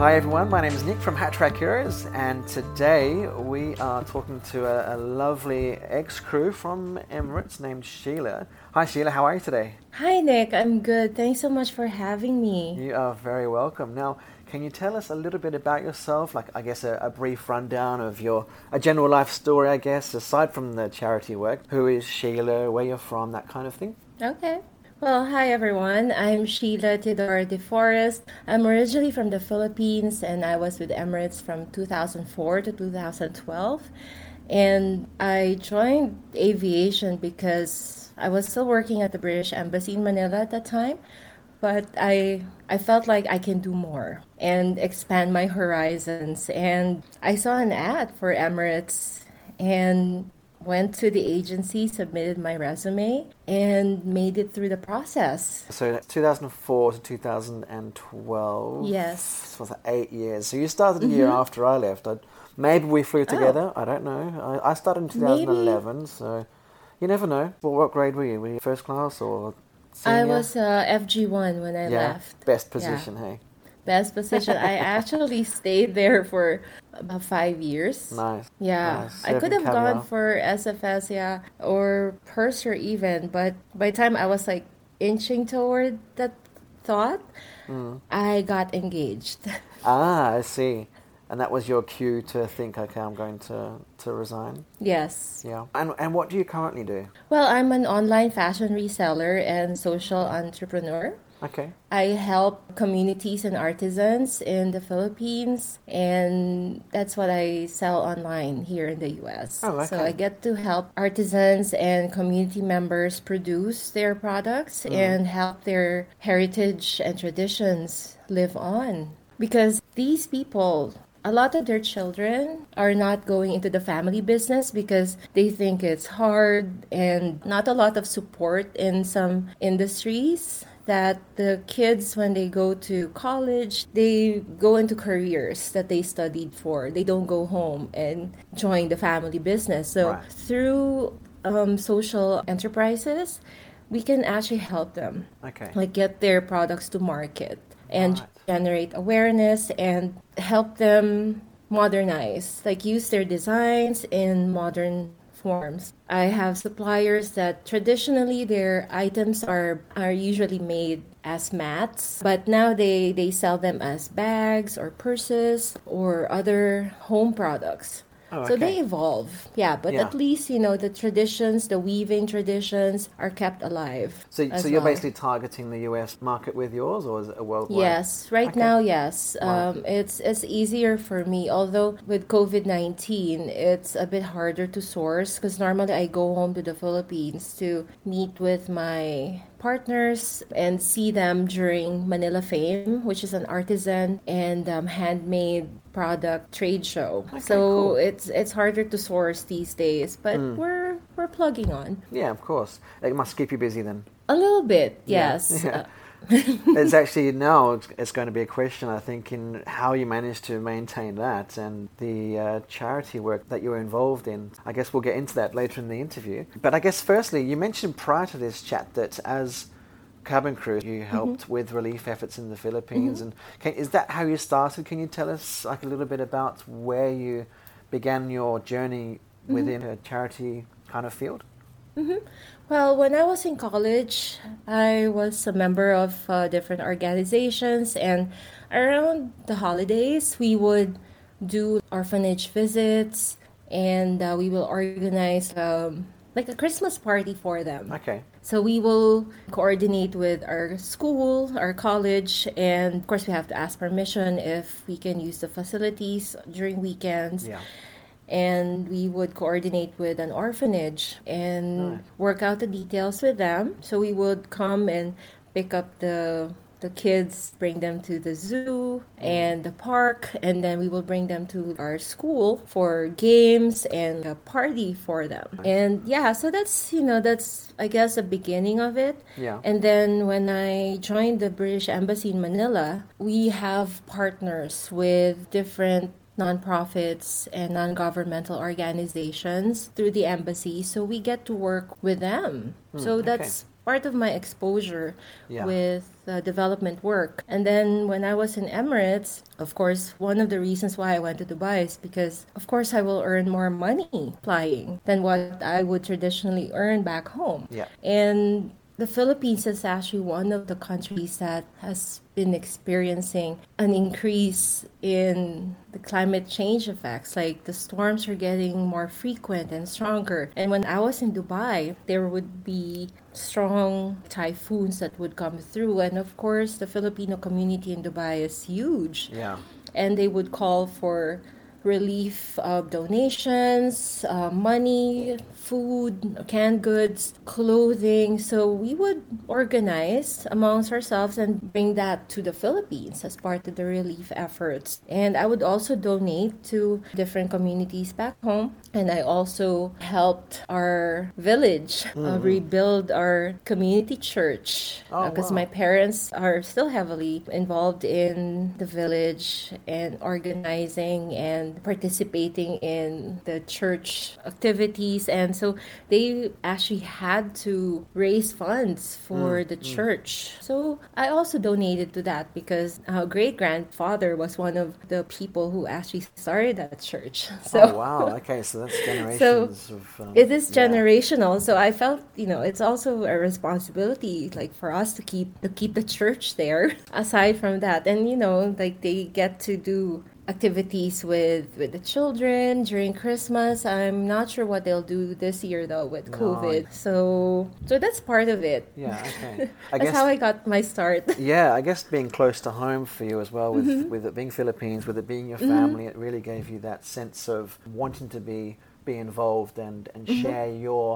Hi everyone, my name is Nick from Hat Track Heroes, and today we are talking to a, a lovely ex crew from Emirates named Sheila. Hi Sheila, how are you today? Hi Nick, I'm good. Thanks so much for having me. You are very welcome. Now, can you tell us a little bit about yourself? Like, I guess a, a brief rundown of your a general life story, I guess, aside from the charity work. Who is Sheila? Where you're from? That kind of thing. Okay. Well, hi everyone. I'm Sheila Tidor de Forest. I'm originally from the Philippines and I was with Emirates from 2004 to 2012. And I joined aviation because I was still working at the British Embassy in Manila at that time. But I I felt like I can do more and expand my horizons. And I saw an ad for Emirates and went to the agency, submitted my resume, and made it through the process. So 2004 to 2012. Yes. So was eight years. So you started a year Mm-hmm. after I left. I, maybe we flew together. I don't know. I, I started in 2011, so you never know. Well, what grade were you? Were you first class or senior? I was uh, FG1 when I yeah, left. best position. Hey, Best position. I actually stayed there for about five years. nice. Yeah, Nice. I could have gone for SFS, yeah, or Purser even, but by the time I was like inching toward that thought, Mm. I got engaged. Ah, I see. And that was your cue to think, okay, I'm going to, to resign. yes. Yeah. And and what do you currently do? Well, I'm an online fashion reseller and social entrepreneur. Okay. I help communities and artisans in the Philippines, and that's what I sell online here in the US. Oh, So. I get to help artisans and community members produce their products Mm. and help their heritage and traditions live on. Because these people, a lot of their children are not going into the family business because they think it's hard and not a lot of support in some industries that the kids when they go to college they go into careers that they studied for they don't go home and join the family business so Right. through um, social enterprises we can actually help them Okay. like get their products to market and Right. generate awareness and help them modernize like use their designs in modern forms i have suppliers that traditionally their items are are usually made as mats but now they they sell them as bags or purses or other home products Oh, so they evolve yeah but Yeah. at least you know the traditions the weaving traditions are kept alive So, so you're well. basically targeting the US market with yours, or is it a worldwide? Yes, right Okay. now, yes. Wow. Um, it's it's easier for me. Although with COVID nineteen, it's a bit harder to source because normally I go home to the Philippines to meet with my partners and see them during Manila Fame, which is an artisan and um, handmade product trade show. so cool. It's it's harder to source these days, but we're we're plugging on Yeah, of course. It must keep you busy then. a little bit. Yeah. Yes. Yeah. Uh, There's actually now it's- it's going to be a question, I think, in how you manage to maintain that and the uh, charity work that you're involved in. I guess we'll get into that later in the interview. But I guess firstly, you mentioned prior to this chat that as cabin crew, you mm-hmm. helped with relief efforts in the Philippines, mm-hmm. and can, is that how you started? Can you tell us like a little bit about where you began your journey mm-hmm. within a charity kind of field? Well, when I was in college, I was a member of uh, different organizations, and around the holidays, we would do orphanage visits, and uh, we will organize um, like a Christmas party for them. Okay. So we will coordinate with our school, our college, and of course, we have to ask permission if we can use the facilities during weekends Yeah. And we would coordinate with an orphanage and Right. work out the details with them. So we would come and pick up the the kids, bring them to the zoo and the park, and then we will bring them to our school for games and a party for them. And yeah, so that's you know that's I guess the beginning of it. Yeah. And then when I joined the British Embassy in Manila, we have partners with different nonprofits and non governmental organizations through the embassy. So we get to work with them. so okay. that's part of my exposure Yeah. with uh, development work. And then when I was in Emirates, of course, one of the reasons why I went to Dubai is because, of course, I will earn more money flying than what I would traditionally earn back home. Yeah. And the Philippines is actually one of the countries that has been experiencing an increase in the climate change effects. Like the storms are getting more frequent and stronger. And when I was in Dubai, there would be strong typhoons that would come through. And of course, the Filipino community in Dubai is huge. Yeah. And they would call for relief of donations, uh, money, food, canned goods, clothing. So we would organize amongst ourselves and bring that to the Philippines as part of the relief efforts. And I would also donate to different communities back home. And I also helped our village uh, rebuild our community church Oh, because wow. my parents are still heavily involved in the village and organizing and participating in the church activities and so they actually had to raise funds for the church so i also donated to that because our great grandfather was one of the people who actually started that church so oh wow. Okay, so that's generations of. Um, it is yeah. generational so i felt you know it's also a responsibility like for us to keep to keep the church there aside from that and you know like they get to do activities with with the children during christmas i'm not sure what they'll do this year though with No. covid so so that's part of it Yeah. Okay. I that's guess. how i got my start Yeah, I guess being close to home for you as well, with Mm-hmm. with it being Philippines, with it being your family, it really gave you that sense of wanting to be be involved and and Mm-hmm. share your,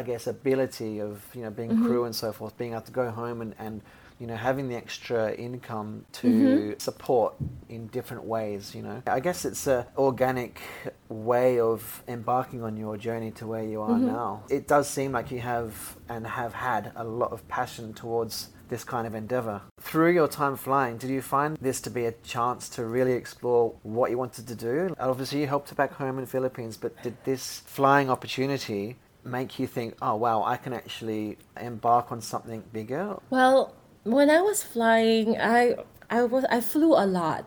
I guess, ability of you know being crew and so forth, being able to go home and and you know having the extra income to Mm-hmm. support in different ways. You know, I guess it's a organic way of embarking on your journey to where you are Mm-hmm. now. It does seem like you have and have had a lot of passion towards this kind of endeavor. Through your time flying, did you find this to be a chance to really explore what you wanted to do? Obviously, you helped her back home in the Philippines, but did this flying opportunity make you think, oh wow, I can actually embark on something bigger? Well, when I was flying, I I was I flew a lot.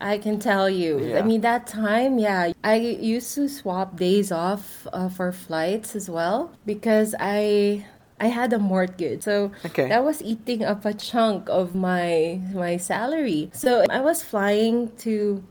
I can tell you. Hmm. Yeah. I mean, that time, yeah, I used to swap days off uh, for flights as well because I I had a mortgage, so Okay. that was eating up a chunk of my my salary. So I was flying to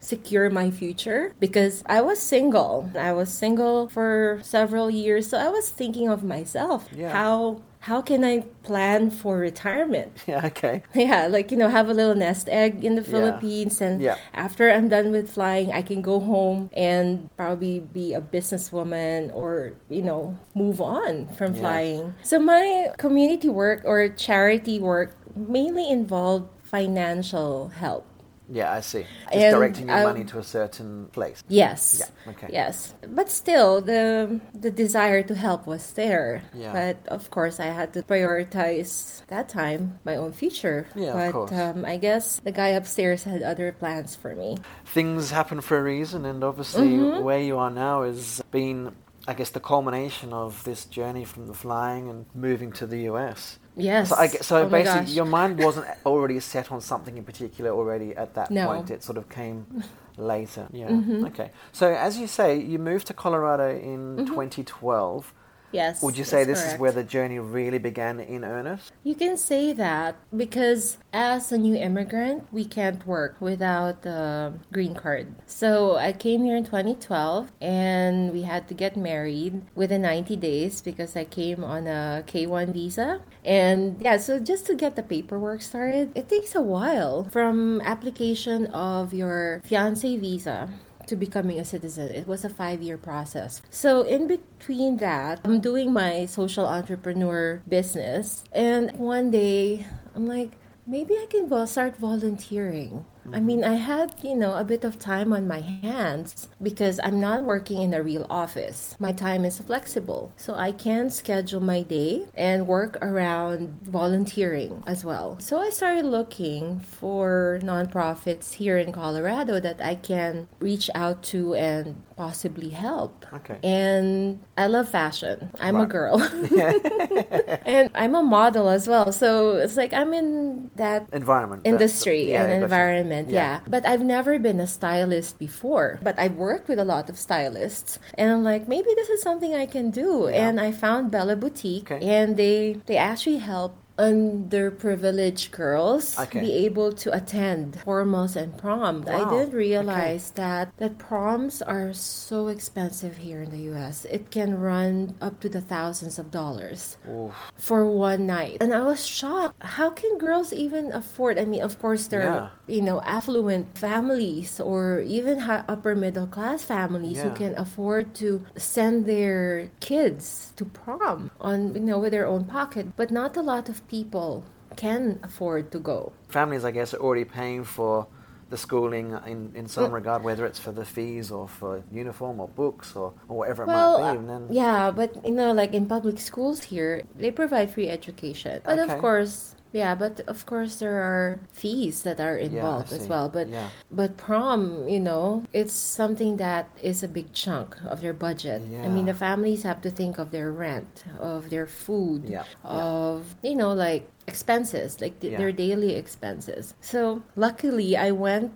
secure my future because I was single. I was single for several years, so I was thinking of myself. Yeah. How how can I plan for retirement? Yeah, okay. Yeah, like you know, have a little nest egg in the Yeah. Philippines, and Yeah. after I'm done with flying, I can go home and probably be a businesswoman or you know move on from Yeah. flying. So my community work or charity work mainly involved financial help. Yeah, I see. Just And directing your money to a certain place. Yes. Yeah, okay. Yes. But still the the desire to help was there. Yeah. But of course I had to prioritize that time my own future. Yeah, of but course. um I guess the guy upstairs had other plans for me. things happen for a reason, and obviously Mm-hmm. where you are now has been, I guess, the culmination of this journey from the flying and moving to the US. Yes. So, I, so Oh basically, your mind wasn't already set on something in particular already at that No. Mm-hmm. point. It sort of came later. Yeah. Okay. So as you say, you moved to Colorado in 2012. Yes. Would you say this is where the journey really began in earnest? You can say that because as a new immigrant, we can't work without a green card. So I came here in 2012 and we had to get married within 90 days because I came on a K1 visa. And yeah, so just to get the paperwork started, it takes a while from application of your fiance visa to becoming a citizen. It was a five year process. So, in between that, I'm doing my social entrepreneur business. And one day, I'm like, maybe I can start volunteering. I mean, I had, you know, a bit of time on my hands because I'm not working in a real office. My time is flexible. So I can schedule my day and work around volunteering as well. So I started looking for nonprofits here in Colorado that I can reach out to and possibly help. Okay. And I love fashion. I'm a girl. and I'm a model as well. So it's like I'm in that Environment. industry yeah, and environment Yeah. yeah. but i've never been a stylist before but i've worked with a lot of stylists and i'm like maybe this is something i can do Yeah. and i found bella boutique Okay. and they they actually help underprivileged girls Okay. be able to attend formals and prom. I didn't realize that that proms are so expensive here in the US. It can run up to the thousands of dollars Oof. for one night. And I was shocked. How can girls even afford? I mean, of course, there Yeah. are, you know, affluent families or even upper middle class families who can afford to send their kids to prom on, you know, with their own pocket. But not a lot of people can afford to go. Families, I guess, are already paying for the schooling in, in some regard, whether it's for the fees or for uniform or books or, or whatever it Well, might uh, be. And then, yeah, but you know, like in public schools here, they provide free education. But Okay. of course, yeah, but of course there are fees that are involved as well. But Yeah. but prom, you know, it's something that is a big chunk of their budget. I mean, the families have to think of their rent, of their food, Yeah, yeah. of you know, like expenses, like th- Yeah. their daily expenses. So luckily, I went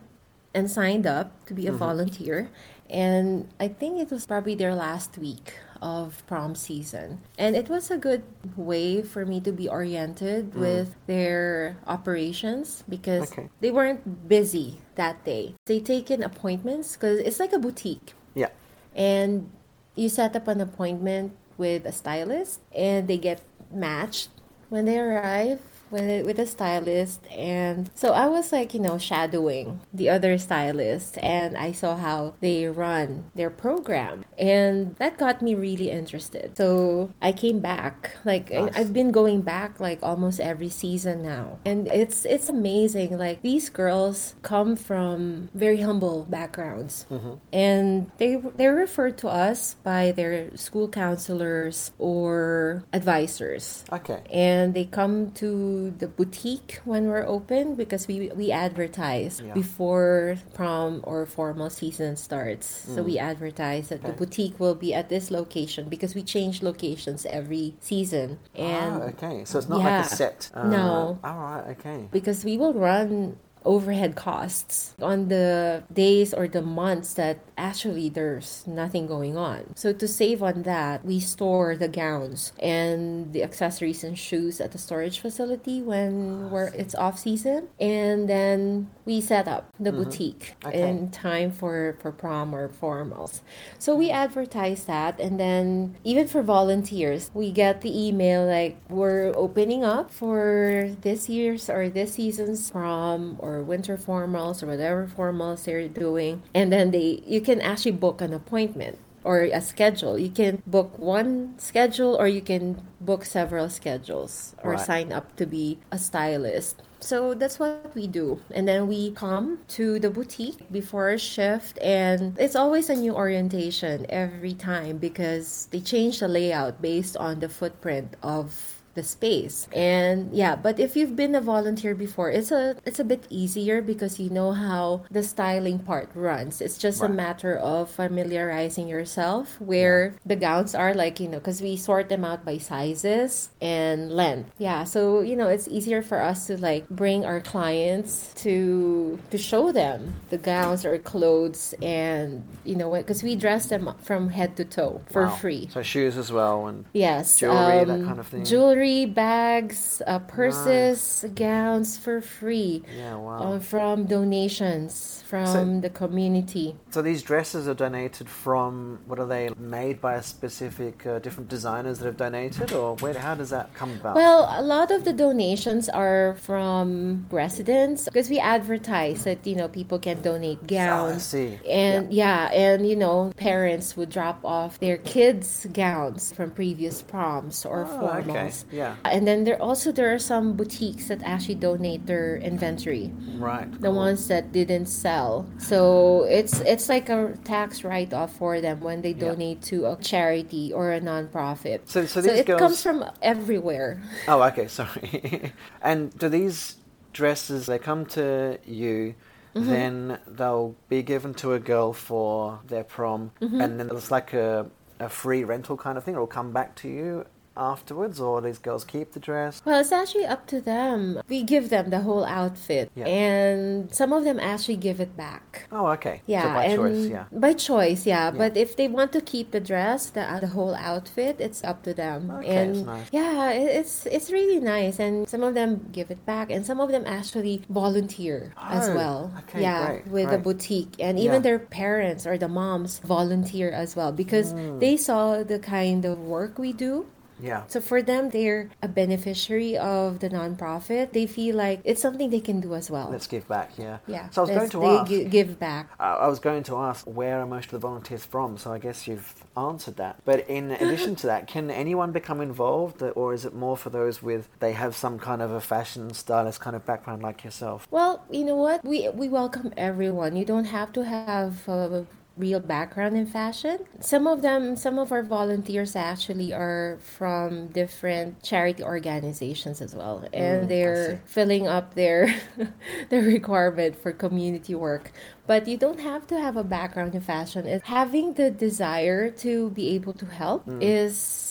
and signed up to be a Mm-hmm. volunteer. And I think it was probably their last week of prom season. And it was a good way for me to be oriented with their operations because Mm. Okay. they weren't busy that day. They take in appointments because it's like a boutique. yeah. And you set up an appointment with a stylist and they get matched when they arrive with a, with a stylist and so I was like you know shadowing the other stylist and I saw how they run their program and that got me really interested so I came back like Nice. I've been going back like almost every season now and it's it's amazing like these girls come from very humble backgrounds mm-hmm. and they they're referred to us by their school counselors or advisors Okay. and they come to the boutique when we're open because we we advertise Yeah. before prom or formal season starts so we advertise that the Mm. Boutique will be at this location because we change locations every season and ah, okay. So it's not like a set. Uh, No. All right. Okay. because we will run overhead costs on the days or the months that actually there's nothing going on. So to save on that, we store the gowns and the accessories and shoes at the storage facility when we're it's off season and then we set up the mm-hmm. boutique Okay. in time for for prom or formals. So we advertise that and then even for volunteers, we get the email like we're opening up for this year's or this season's prom or winter formals or whatever formals they're doing. And then they you can actually book an appointment or a schedule. You can book one schedule or you can book several schedules or Right. sign up to be a stylist. So that's what we do. And then we come to the boutique before a shift and it's always a new orientation every time because they change the layout based on the footprint of the space. And yeah, but if you've been a volunteer before, it's a it's a bit easier because you know how the styling part runs. It's just a matter of familiarizing yourself where the gowns are like, you know, cuz we sort them out by sizes and length. Yeah, so you know, it's easier for us to like bring our clients to to show them the gowns or clothes and you know, cuz we dress them from head to toe for Wow. free. So shoes as well and Yes, Jewelry, that um, kind of thing. Jewelry, bags, uh, purses, gowns for free yeah. Wow. uh, from donations from the community. So these dresses are donated from what are they made by a specific uh, different designers that have donated, or where? How does that come about? Well, a lot of the donations are from residents because we advertise that you know people can donate Ah, gowns. see. And yeah. and you know, parents would drop off their kids' gowns from previous proms or Oh, formals. okay. Yeah. And then there also there are some boutiques that actually donate their inventory. Right. the ones that didn't sell. So it's it's like a tax write off for them when they Yeah. donate to a charity or a nonprofit. So, so these So it girls. comes from everywhere. Oh, okay. Sorry. and do these dresses? They come to you. Mm-hmm. then they'll be given to a girl for their prom, mm-hmm. and then it's like a, a free rental kind of thing. It'll come back to you afterwards, or these girls keep the dress. Well, it's actually up to them. We give them the whole outfit, Yeah. and some of them actually give it back. Oh, okay. Yeah, so by and choice, yeah. by choice, yeah. But if they want to keep the dress, the, the whole outfit, it's up to them. Okay, and that's nice. yeah, it's it's really nice. And some of them give it back, and some of them actually volunteer as Oh, well. okay, yeah, great, with the boutique, and Yeah. even their parents or the moms volunteer as well because Hmm. they saw the kind of work we do. Yeah. So for them, they're a beneficiary of the nonprofit. They feel like it's something they can do as well. Let's give back, yeah. yeah. So I was going to ask. gi- give back. I I was going to ask where are most of the volunteers from, so I guess you've answered that. But in addition to that, can anyone become involved, or is it more for those with they have some kind of a fashion stylist kind of background like yourself? Well, you know what? We we welcome everyone. You don't have to have a real background in fashion. Some of them, some of our volunteers actually are from different charity organizations as well, and Mm, they're filling up their their requirement for community work. But you don't have to have a background in fashion. It's having the desire to be able to help is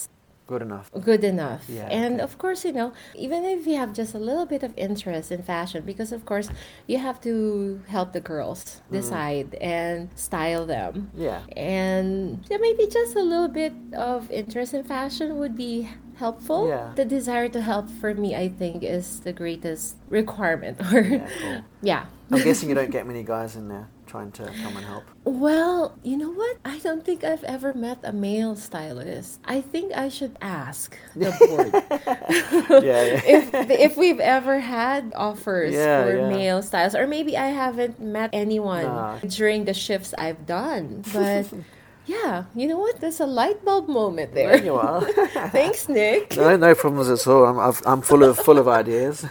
Good enough. good enough. Yeah, and okay. of course, you know, even if you have just a little bit of interest in fashion, because of course you have to help the girls Mm. decide and style them. Yeah. And yeah, maybe just a little bit of interest in fashion would be helpful. Yeah. The desire to help for me, I think, is the greatest requirement. Or Yeah, cool. yeah. I'm guessing you don't get many guys in there trying to come and help. Well, you know what? I don't think I've ever met a male stylist. I think I should ask the board. Yeah, yeah. if if we've ever had offers Yeah, for male stylists, or maybe I haven't met anyone Nah. during the shifts I've done, but. Yeah, you know what? There's a light bulb moment there. There you are. Thanks, Nick. No, no problems at all. I'm, I'm full of full of ideas.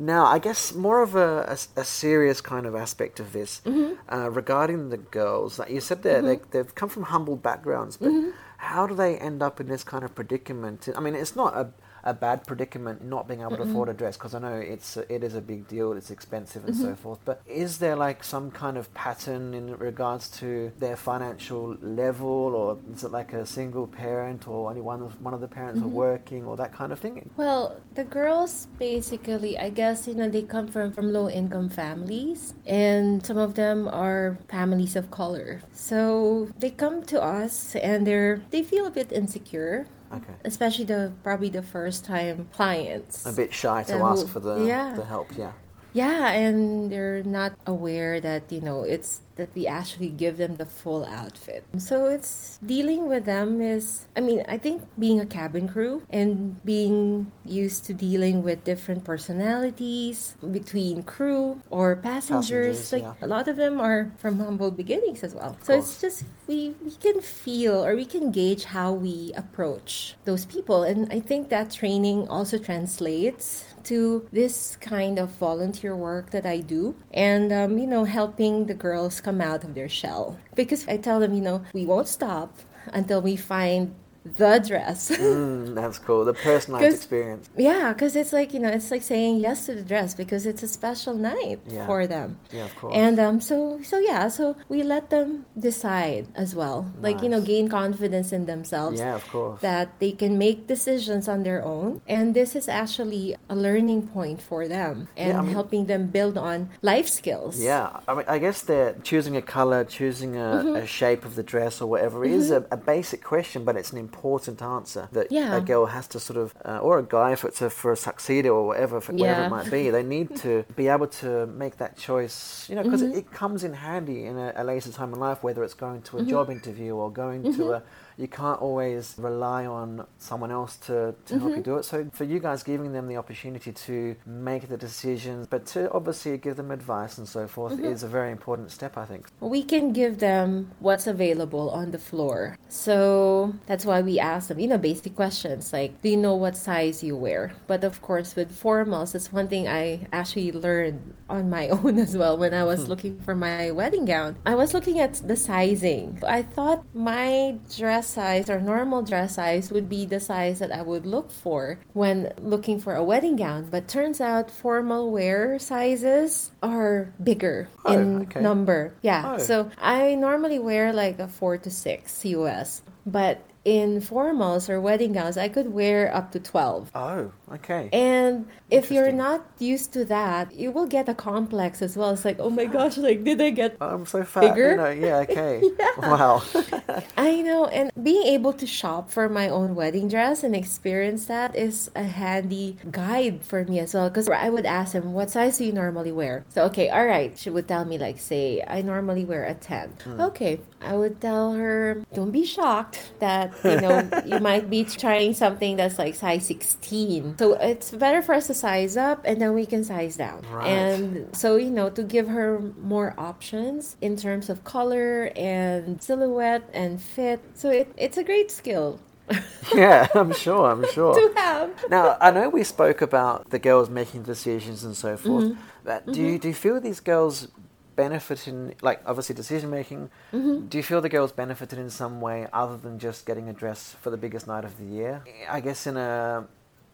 Now, I guess more of a serious kind of aspect of this Mm-hmm. uh, regarding the girls. Like you said, they they they've come from humble backgrounds, but Mm-hmm. how do they end up in this kind of predicament? I mean, it's not a a bad predicament not being able to afford a dress because I know it's a- it is a big deal. It's expensive and Mm-hmm. so forth. But is there like some kind of pattern in regards to their financial level, or is it like a single parent, or only one of one of the parents Mm-hmm. are working, or that kind of thing? Well, the girls basically, I guess, you know, they come from, from low income families, and some of them are families of color. So they come to us and they're they feel a bit insecure, Okay. especially the probably the first time clients. A bit shy to ask who- for the yeah. the help. Yeah. Yeah, and they're not aware that, you know, it's that we actually give them the full outfit. So it's dealing with them is, I mean, I think being a cabin crew and being used to dealing with different personalities between crew or passengers, Passengers, like yeah. a lot of them are from humble beginnings as well. So it's just we we can feel or we can gauge how we approach those people and I think that training also translates to this kind of volunteer work that I do and um, you know helping the girls come out of their shell. Because I tell them you know we won't stop until we find the dress Mm, that's cool. The personalized experience. yeah because it's like you know it's like saying yes to the dress because it's a special night Yeah. for them Yeah, of course. and um, so so yeah, so we let them decide as well, like you know, gain confidence in themselves yeah, of course. that they can make decisions on their own, and this is actually a learning point for them and I mean- helping them build on life skills. Yeah, I mean, I guess they're choosing a color, choosing a, Mm-hmm. a shape of the dress or whatever is a, a basic question, but it's an important answer that Yeah. a girl has to sort of, uh, or a guy if it's a, for a tuxedo or whatever, for whatever it might be, they need to be able to make that choice, you know, because Mm-hmm. it, it comes in handy in a, a later time in life, whether it's going to a Mm-hmm. job interview or going to a, you can't always rely on someone else to, to help Mm-hmm. you do it. So for you guys giving them the opportunity to make the decisions, but to obviously give them advice and so forth Mm-hmm. is a very important step, I think. We can give them what's available on the floor. So that's why we ask them, you know, basic questions like, do you know what size you wear? But of course, with formals, it's one thing I actually learned on my own as well when I was looking for my wedding gown. I was looking at the sizing. I thought my dress size or normal dress size would be the size that I would look for when looking for a wedding gown. But turns out formal wear sizes are bigger Oh, in okay. number. Yeah. Oh. So I normally wear like a four to six US, but in formals or wedding gowns, I could wear up to 12. Oh, okay. And if you're not used to that, you will get a complex as well. It's like, oh my gosh, like, did I get I'm so fat. Bigger? You know, yeah, okay. Wow. I know, and being able to shop for my own wedding dress and experience that is a handy guide for me as well. Because I would ask him, What size do you normally wear? So, okay, all right. She would tell me, like, say, I normally wear a 10. Hmm. Okay. I would tell her, Don't be shocked that, you know, you might be trying something that's like size 16. So, it's better for us to size up and then we can size down. Right. And so, you know, to give her more options in terms of color and silhouette and fit. So it, it's a great skill yeah, I'm sure, I'm sure. to have. Now, I know we spoke about the girls making decisions and so forth. Mm-hmm. But do you do you feel these girls benefit in like obviously decision making? Mm-hmm. Do you feel the girls benefited in some way other than just getting a dress for the biggest night of the year? I guess in a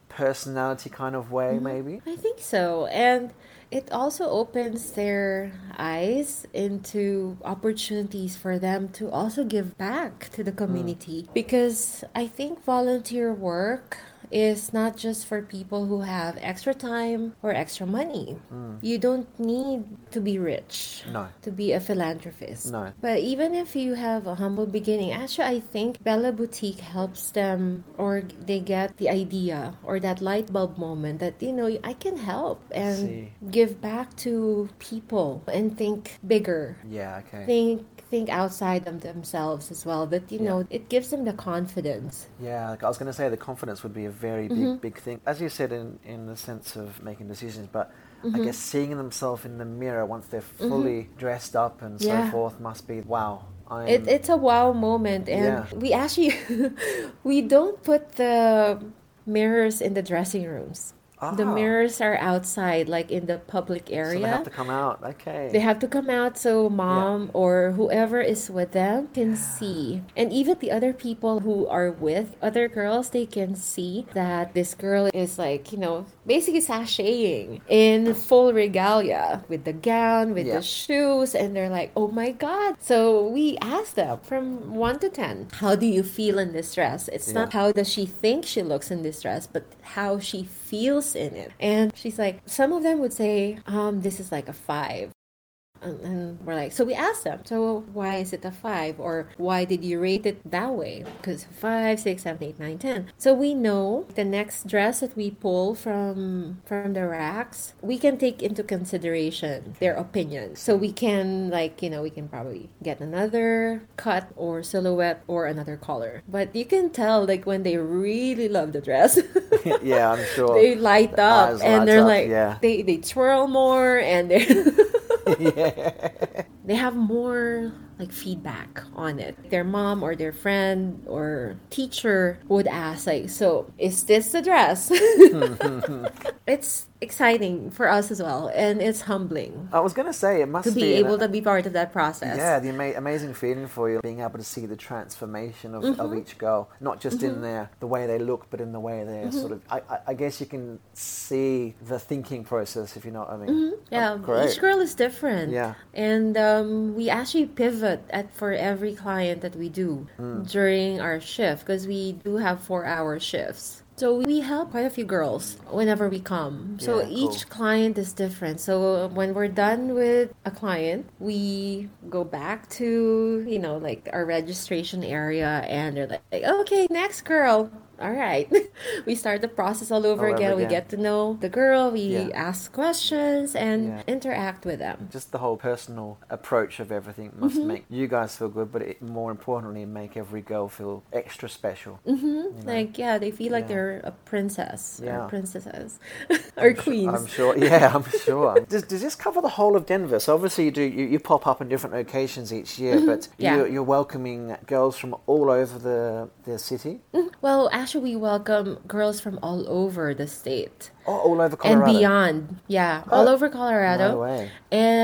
personality kind of way, Mm-hmm. maybe. I think so. And it also opens their eyes into opportunities for them to also give back to the community. Because I think volunteer work is not just for people who have extra time or extra money. Mm. You don't need to be rich No. to be a philanthropist. No. But even if you have a humble beginning, actually, I think Bella Boutique helps them or they get the idea or that light bulb moment that, you know, I can help and See. give back to people and think bigger. Yeah, okay. Think think outside of themselves as well that you Yeah. know it gives them the confidence Yeah, like I was going to say the confidence would be a very big, Mm-hmm. big thing. As you said, in in the sense of making decisions, but Mm-hmm. I guess seeing themselves in the mirror once they're fully dressed up and so Yeah. forth must be wow. It, it's a wow moment, and Yeah. we actually we don't put the mirrors in the dressing rooms. The Ah. mirrors are outside, like in the public so area. they have to come out. Okay. They have to come out so mom or whoever is with them can see. And even the other people who are with other girls, they can see that this girl is like, you know, basically sashaying in full regalia with the gown, with Yeah. the shoes, and they're like, oh my God. So we asked them from one to 10, how do you feel in this dress? It's not how does she think she looks in this dress, but how she feels in it. And she's like, some of them would say, um, this is like a five. And, and we're like, so we asked them, so why is it a five? Or why did you rate it that way? Because five, six, seven, eight, nine, ten. So we know the next dress that we pull from from the racks, we can take into consideration their opinion. So we can like, you know, we can probably get another cut or silhouette or another color. But you can tell like when they really love the dress. yeah, I'm sure. they light up and they're up, like yeah. they they twirl more and they yeah. they have more like feedback on it their mom or their friend or teacher would ask like so is this the dress it's exciting for us as well and it's humbling I was going to say it must to be be an- able to be part of that process Yeah, the ama- amazing feeling for you being able to see the transformation of, Mm-hmm. of each girl, not just in their the way they look, but in the way they're Mm-hmm. sort of. I, I, guess you can see the thinking process, if you know what I mean. Mm-hmm. Yeah, Oh, each girl is different. Yeah. And um, we actually pivot at for every client that we do Hmm. during our shift because we do have four hour shifts. So we help quite a few girls whenever we come. So Yeah, each client is different. So when we're done with a client, we go back to, you know, like our registration area and they're like, okay, next girl. All right. we start the process all over All over again. We get to know the girl, we Yeah. ask questions and Yeah. interact with them. Just the whole personal approach of everything must Mm-hmm. make you guys feel good, but it, more importantly, make every girl feel extra special. Mm-hmm. Like, yeah, they feel like Yeah. they're a princess or princesses or queens. I'm sure. Yeah, I'm sure. does, does this cover the whole of Denver? So obviously you do. You, you pop up in different locations each year, but Mm-hmm. Yeah. you're, you're welcoming girls from all over the the city. Well, actually, we welcome girls from all over the state. Oh, all over Colorado. and beyond. Yeah, all Oh, over Colorado. No way. And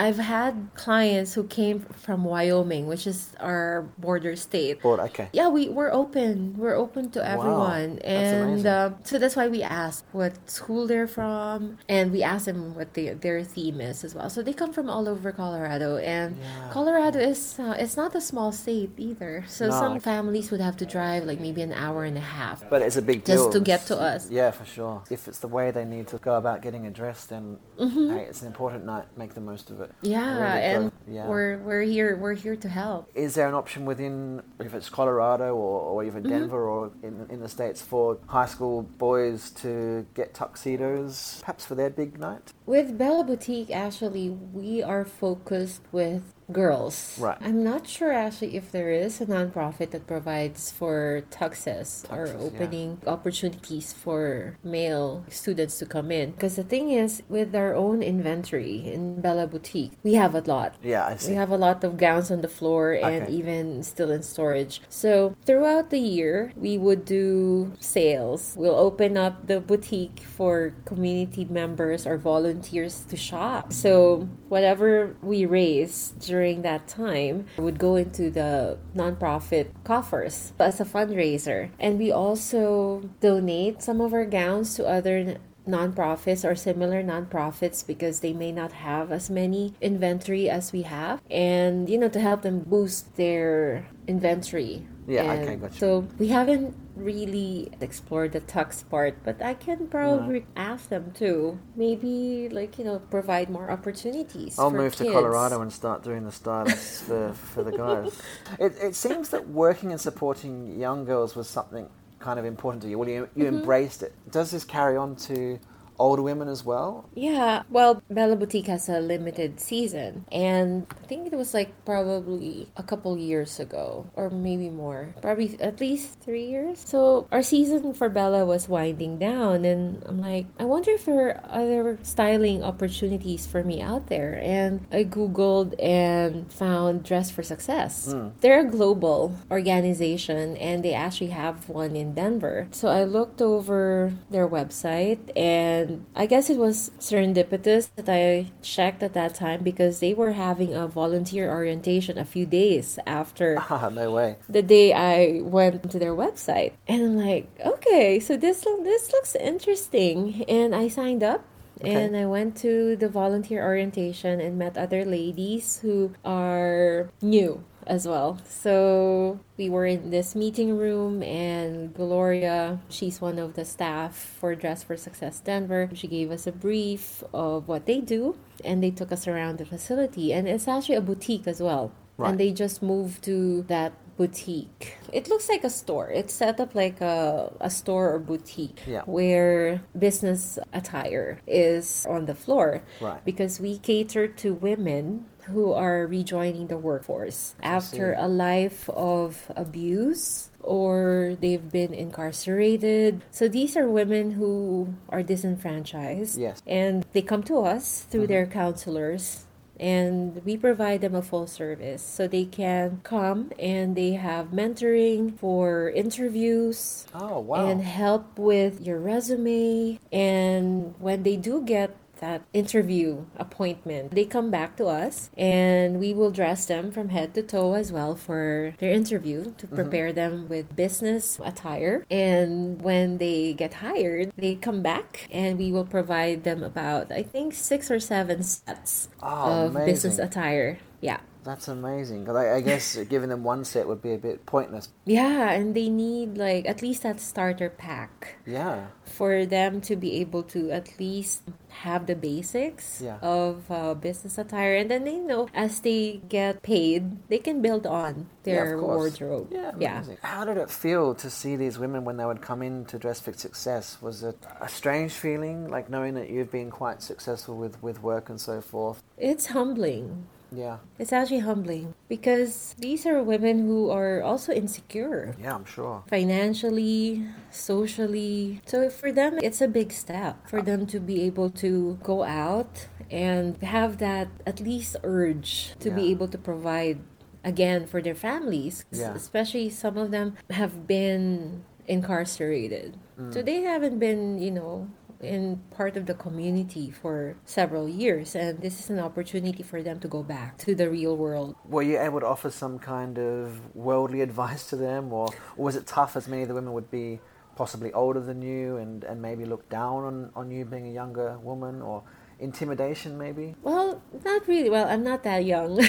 I've had clients who came from Wyoming, which is our border state. Board, okay. Yeah, we we're open. We're open to everyone, that's and amazing. uh, so that's why we ask what school they're from, and we ask them what their their theme is as well. So they come from all over Colorado, and Yeah. Colorado is uh, it's not a small state either. So No. some families would have to drive like maybe an hour and a half. But it's a big deal. Just to get to us. Yeah, for sure. If it's the way they need to go about getting a dress, then hey, it's an important night. Make the most of it. Mm-hmm. Yeah, Really and yeah. we're we're here we're here to help. Is there an option within, if it's Colorado or, or even Mm-hmm. Denver or in, in the States, for high school boys to get tuxedos, perhaps for their big night? With Bella Boutique, actually, we are focused with girls. Right. I'm not sure actually if there is a nonprofit that provides for tuxes or Tuxes, yeah. opening opportunities for male students to come in. Because the thing is, with our own inventory in Bella Boutique, we have a lot. Yeah, I see. We have a lot of gowns on the floor and Okay. even still in storage. So throughout the year, we would do sales. We'll open up the boutique for community members or volunteers to shop. So whatever we raise during that time would go into the nonprofit coffers as a fundraiser. And we also donate some of our gowns to other nonprofits or similar nonprofits because they may not have as many inventory as we have and you know to help them boost their inventory Yeah, And okay, gotcha. so we haven't really explored the tux part but i can probably ask them to maybe like you know provide more opportunities I'll for move to. Colorado and start doing the stylists for, for the guys. It, it seems that working and supporting young girls was something kind of important to you. Well, you, you Mm-hmm. embraced it. Does this carry on to older women as well? Yeah, well, Bella Boutique has a limited season, and I think it was like probably a couple years ago, or maybe more, probably at least three years. So our season for Bella was winding down, and I'm like, I wonder if there are other styling opportunities for me out there. And I googled and found Dress for Success. Hmm. They're a global organization, and they actually have one in Denver. So I looked over their website and I guess it was serendipitous that I checked at that time because they were having a volunteer orientation a few days after Ah, no way. the day I went to their website. And I'm like, okay, so this this looks interesting. And I signed up Okay. and I went to the volunteer orientation and met other ladies who are new as well. So we were in this meeting room and Gloria, she's one of the staff for Dress for Success Denver. She gave us a brief of what they do and they took us around the facility and it's actually a boutique as well. Right. And they just moved to that boutique. It looks like a store. It's set up like a, a store or boutique Yeah. where business attire is on the floor. Right. Because we cater to women who are rejoining the workforce after a life of abuse or they've been incarcerated. So these are women who are disenfranchised Yes. and they come to us through mm-hmm. their counselors and we provide them a full service so they can come and they have mentoring for interviews Oh, wow. and help with your resume and when they do get that interview appointment. They come back to us and we will dress them from head to toe as well for their interview to mm-hmm. prepare them with business attire. And when they get hired they come back and we will provide them about i think six or seven sets Oh, of business attire. Yeah That's amazing. 'Cause I, I guess giving them one set would be a bit pointless. yeah and they need like at least that starter pack Yeah. for them to be able to at least have the basics Yeah. of uh, business attire and then they know as they get paid they can build on yeah, their of wardrobe Yeah, yeah. How did it feel to see these women when they would come in to Dress for Success? Was it a strange feeling, like knowing that you've been quite successful with, with work and so forth? it's humbling Yeah. it's actually humbling because these are women who are also insecure Yeah, I'm sure. financially, socially. So for them, it's a big step for them to be able to go out and have that at least urge to be able to provide again for their families. Yeah. Especially some of them have been incarcerated. So mm. they haven't been, you know, in part of the community for several years, and this is an opportunity for them to go back to the real world. Were you able to offer some kind of worldly advice to them, or, or was it tough as many of the women would be possibly older than you and, and maybe look down on, on you being a younger woman, or intimidation maybe? Well, not really. Well, I'm not that young.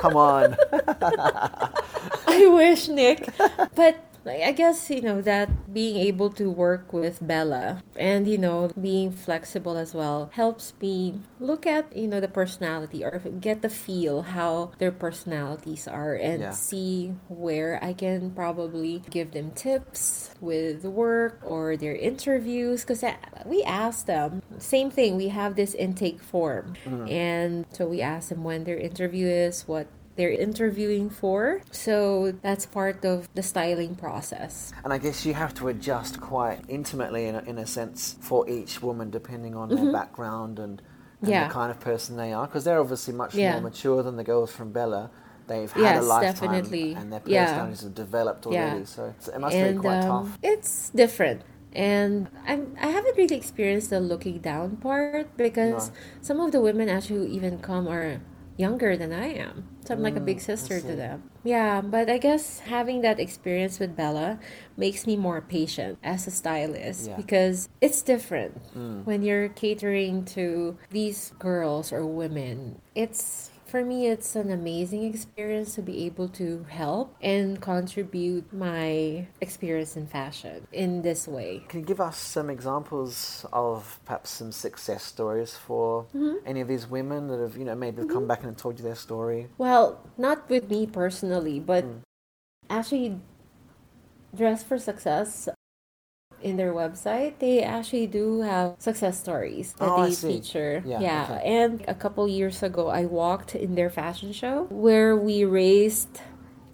Come on. I wish, Nick. But I guess, you know, that being able to work with Bella and, you know, being flexible as well helps me look at, you know, the personality or get the feel how their personalities are and yeah. see where I can probably give them tips with work or their interviews. Because we ask them, same thing, we have this intake form. Mm. And so we ask them when their interview is, what they're interviewing for. So that's part of the styling process. And I guess you have to adjust quite intimately, in a, in a sense, for each woman, depending on mm-hmm. their background and, and yeah. the kind of person they are, because they're obviously much yeah. more mature than the girls from Bella. They've had yes, a lifetime definitely. and their personalities yeah. have developed already. So it must and, be quite um, tough. It's different and I'm, I haven't really experienced the looking down part because no. some of the women actually even come are younger than I am. So I'm mm, like a big mm, sister to them. Yeah, but I guess having that experience with Bella makes me more patient as a stylist yeah. because it's different mm. when you're catering to these girls or women. It's for me, it's an amazing experience to be able to help and contribute my experience in fashion in this way. Can you give us some examples of perhaps some success stories for mm-hmm. any of these women that have, you know, maybe mm-hmm. come back and told you their story? Well, not with me personally, but mm. actually, Dress for Success in their website, they actually do have success stories that oh, they feature. Yeah, yeah. Okay. and a couple years ago, I walked in their fashion show where we raised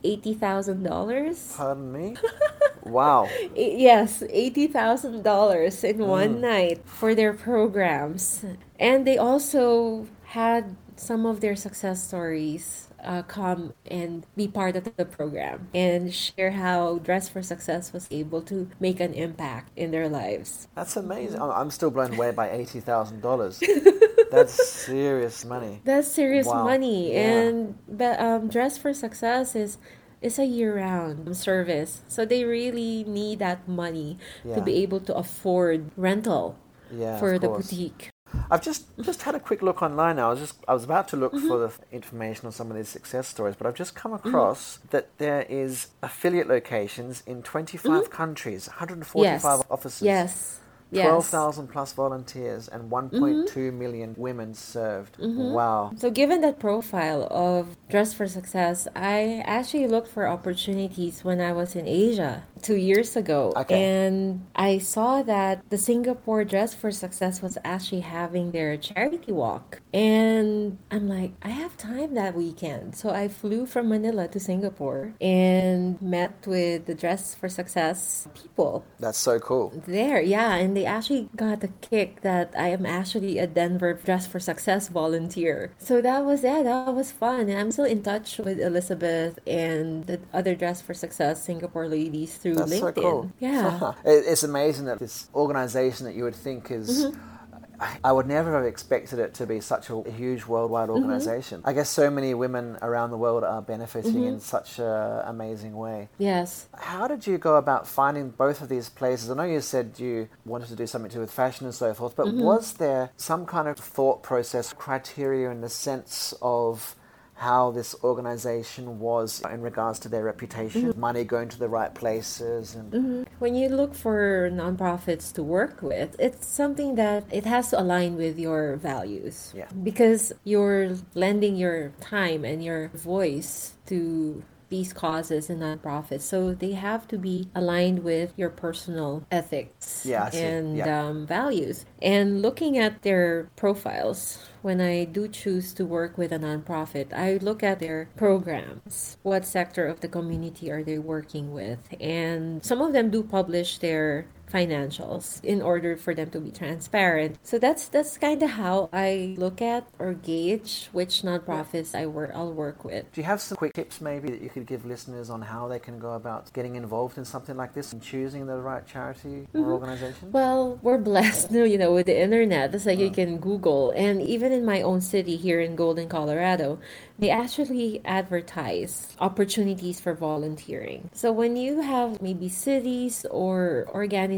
eighty thousand dollars. Pardon me. wow. Yes, eighty thousand dollars in mm. one night for their programs, and they also had some of their success stories uh, come and be part of the program and share how Dress for Success was able to make an impact in their lives. That's amazing. I'm still blown away by $80,000. That's serious money. That's serious wow. money. Yeah. And but, um, Dress for Success is it's a year-round service so they really need that money yeah. to be able to afford rental yeah, for the boutique I've just just had a quick look online now. I was just I was about to look mm-hmm. for the information on some of these success stories, but I've just come mm-hmm. across mm-hmm. that there is affiliate locations in 25 mm-hmm. countries, 145 yes. offices. Yes. Yes. 12,000 plus volunteers and 1.2 mm-hmm. million women served. Mm-hmm. Wow. So, given that profile of Dress for Success, I actually looked for opportunities when I was in Asia two years ago. Okay. And I saw that the Singapore Dress for Success was actually having their charity walk. And I'm like, I have time that weekend. So I flew from Manila to Singapore and met with the Dress for Success people. That's so cool. There, yeah. And they actually got the kick that I am actually a Denver Dress for Success volunteer. So that was it. That was fun. And I'm still in touch with Elizabeth and the other Dress for Success Singapore ladies through That's LinkedIn. So cool. Yeah. it's amazing that this organization that you would think is. Mm-hmm. I would never have expected it to be such a huge worldwide mm-hmm. organization. Mm-hmm. I guess so many women around the world are benefiting mm-hmm. in such an amazing way. Yes. How did you go about finding both of these places? I know you said you wanted to do something to do with fashion and so forth, but mm-hmm. was there some kind of thought process, criteria in the sense of how this organization was in regards to their reputation, mm-hmm. money going to the right places. And mm-hmm. when you look for nonprofits to work with, it's something that it has to align with your values. Yeah. Because you're lending your time and your voice to these causes and nonprofits. So they have to be aligned with your personal ethics yeah, and yeah. um, values. And looking at their profiles, when I do choose to work with a nonprofit, I look at their programs. What sector of the community are they working with? And some of them do publish their financials in order for them to be transparent. So that's that's kind of how I look at or gauge which nonprofits I work I'll work with. Do you have some quick tips maybe that you could give listeners on how they can go about getting involved in something like this and choosing the right charity or Mhm. organization? Well, we're blessed, you know, with the internet. It's like you can Google, and even in my own city here in Golden, Colorado, they actually advertise opportunities for volunteering. So when you have maybe cities or organizations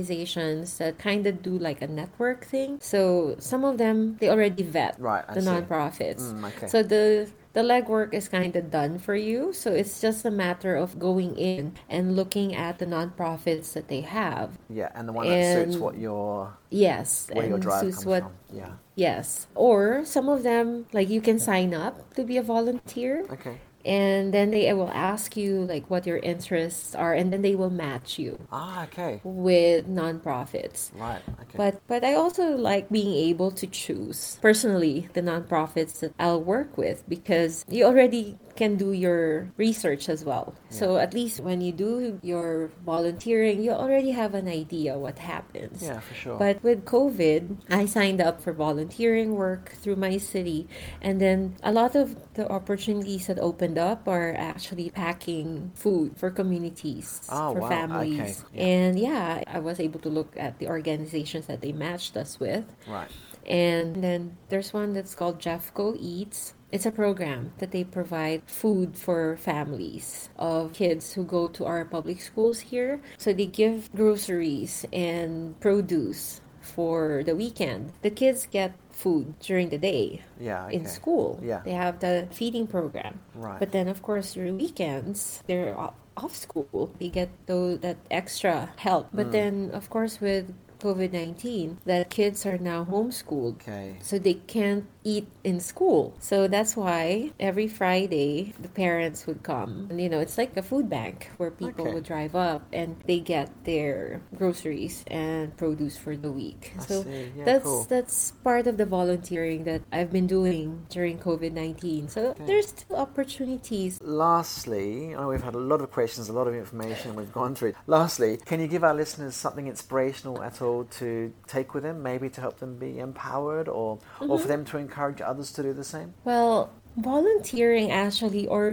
that kind of do like a network thing, so some of them they already vet Right, the see. nonprofits. Mm, okay. So the the legwork is kind of done for you. So it's just a matter of going in and looking at the nonprofits that they have. yeah, and the one that suits what your Yes, where your drive suits comes what from. Yeah. Yes. Or some of them, like you can sign up to be a volunteer, Okay. And then they will ask you like what your interests are, and then they will match you Ah, okay. with nonprofits. Right. Okay. But but I also like being able to choose personally the nonprofits that I'll work with because you already can do your research as well. So at least when you do your volunteering, you already have an idea what happens. yeah, for sure. But with COVID, I signed up for volunteering work through my city. And then a lot of the opportunities that opened up are actually packing food for communities, Oh, for wow. families. Okay. Yeah. And yeah, I was able to look at the organizations that they matched us with. right. And then there's one that's called Jeffco Eats. It's a program that they provide food for families of kids who go to our public schools here. So they give groceries and produce for the weekend. The kids get food during the day Yeah. Okay. in school. Yeah. They have the feeding program. Right. But then, of course, during weekends, they're off school. They get those, that extra help. But Mm. then, of course, with COVID 19, that kids are now homeschooled. okay. So they can't eat in school. So that's why every Friday the parents would come. And, you know, it's like a food bank where people Okay. would drive up and they get their groceries and produce for the week. I so. Yeah, that's cool. that's part of the volunteering that I've been doing during COVID nineteen. So Okay. there's still opportunities. Lastly, I know we've had a lot of questions, a lot of information we've gone through. Lastly, can you give our listeners something inspirational at all to take with them, maybe to help them be empowered or, or Mm-hmm. for them to encourage others to do the same? Well, volunteering actually or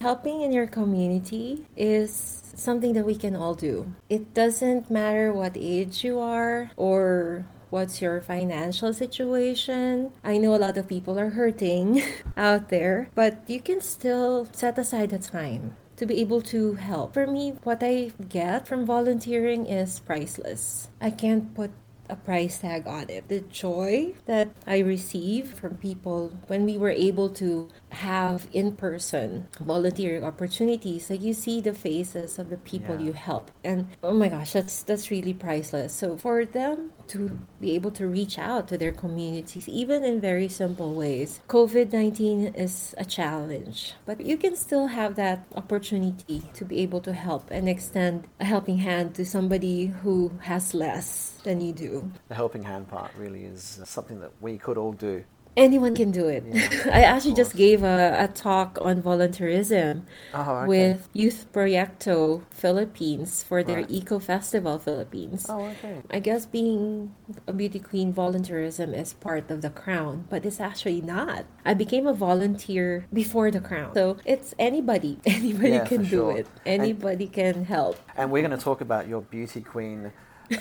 helping in your community is something that we can all do. It doesn't matter what age you are or what's your financial situation. I know a lot of people are hurting out there, but you can still set aside the time to be able to help. For me, what I get from volunteering is priceless. I can't put a price tag on it. The joy that I receive from people when we were able to have in person volunteering opportunities, like you see the faces of the people Yeah. you help. And oh my gosh, that's that's really priceless. So for them to be able to reach out to their communities, even in very simple ways. COVID 19 is a challenge, but you can still have that opportunity to be able to help and extend a helping hand to somebody who has less than you do. The helping hand part really is something that we could all do. Anyone can do it. Yeah, I actually just gave a, a talk on volunteerism Oh, okay. with Youth Proyecto Philippines for their Right. Eco Festival Philippines. Oh, okay. I guess being a beauty queen volunteerism is part of the crown, but it's actually not. I became a volunteer before the crown. So it's anybody. Anybody Yeah, can do sure. it. Anybody can help. And we're going to talk about your beauty queen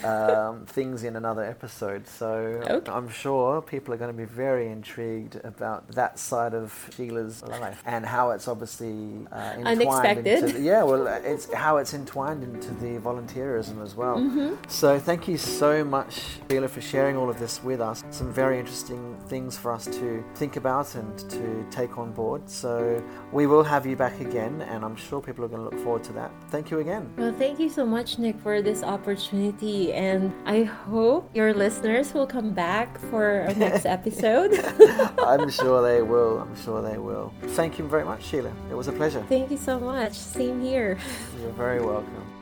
um, things in another episode. So Okay. I'm sure people are going to be very intrigued about that side of Sheila's life and how it's obviously uh, entwined Unexpected. Into the, yeah, well, it's how it's entwined into the volunteerism as well. Mm-hmm. So thank you so much, Sheila, for sharing all of this with us. Some very interesting things for us to think about and to take on board. So we will have you back again, and I'm sure people are going to look forward to that. Thank you again. Well, thank you so much, Nick, for this opportunity. And I hope your listeners will come back for our next episode. I'm sure they will. I'm sure they will. Thank you very much, Sheila. It was a pleasure. thank you so much. Same here. You're very welcome.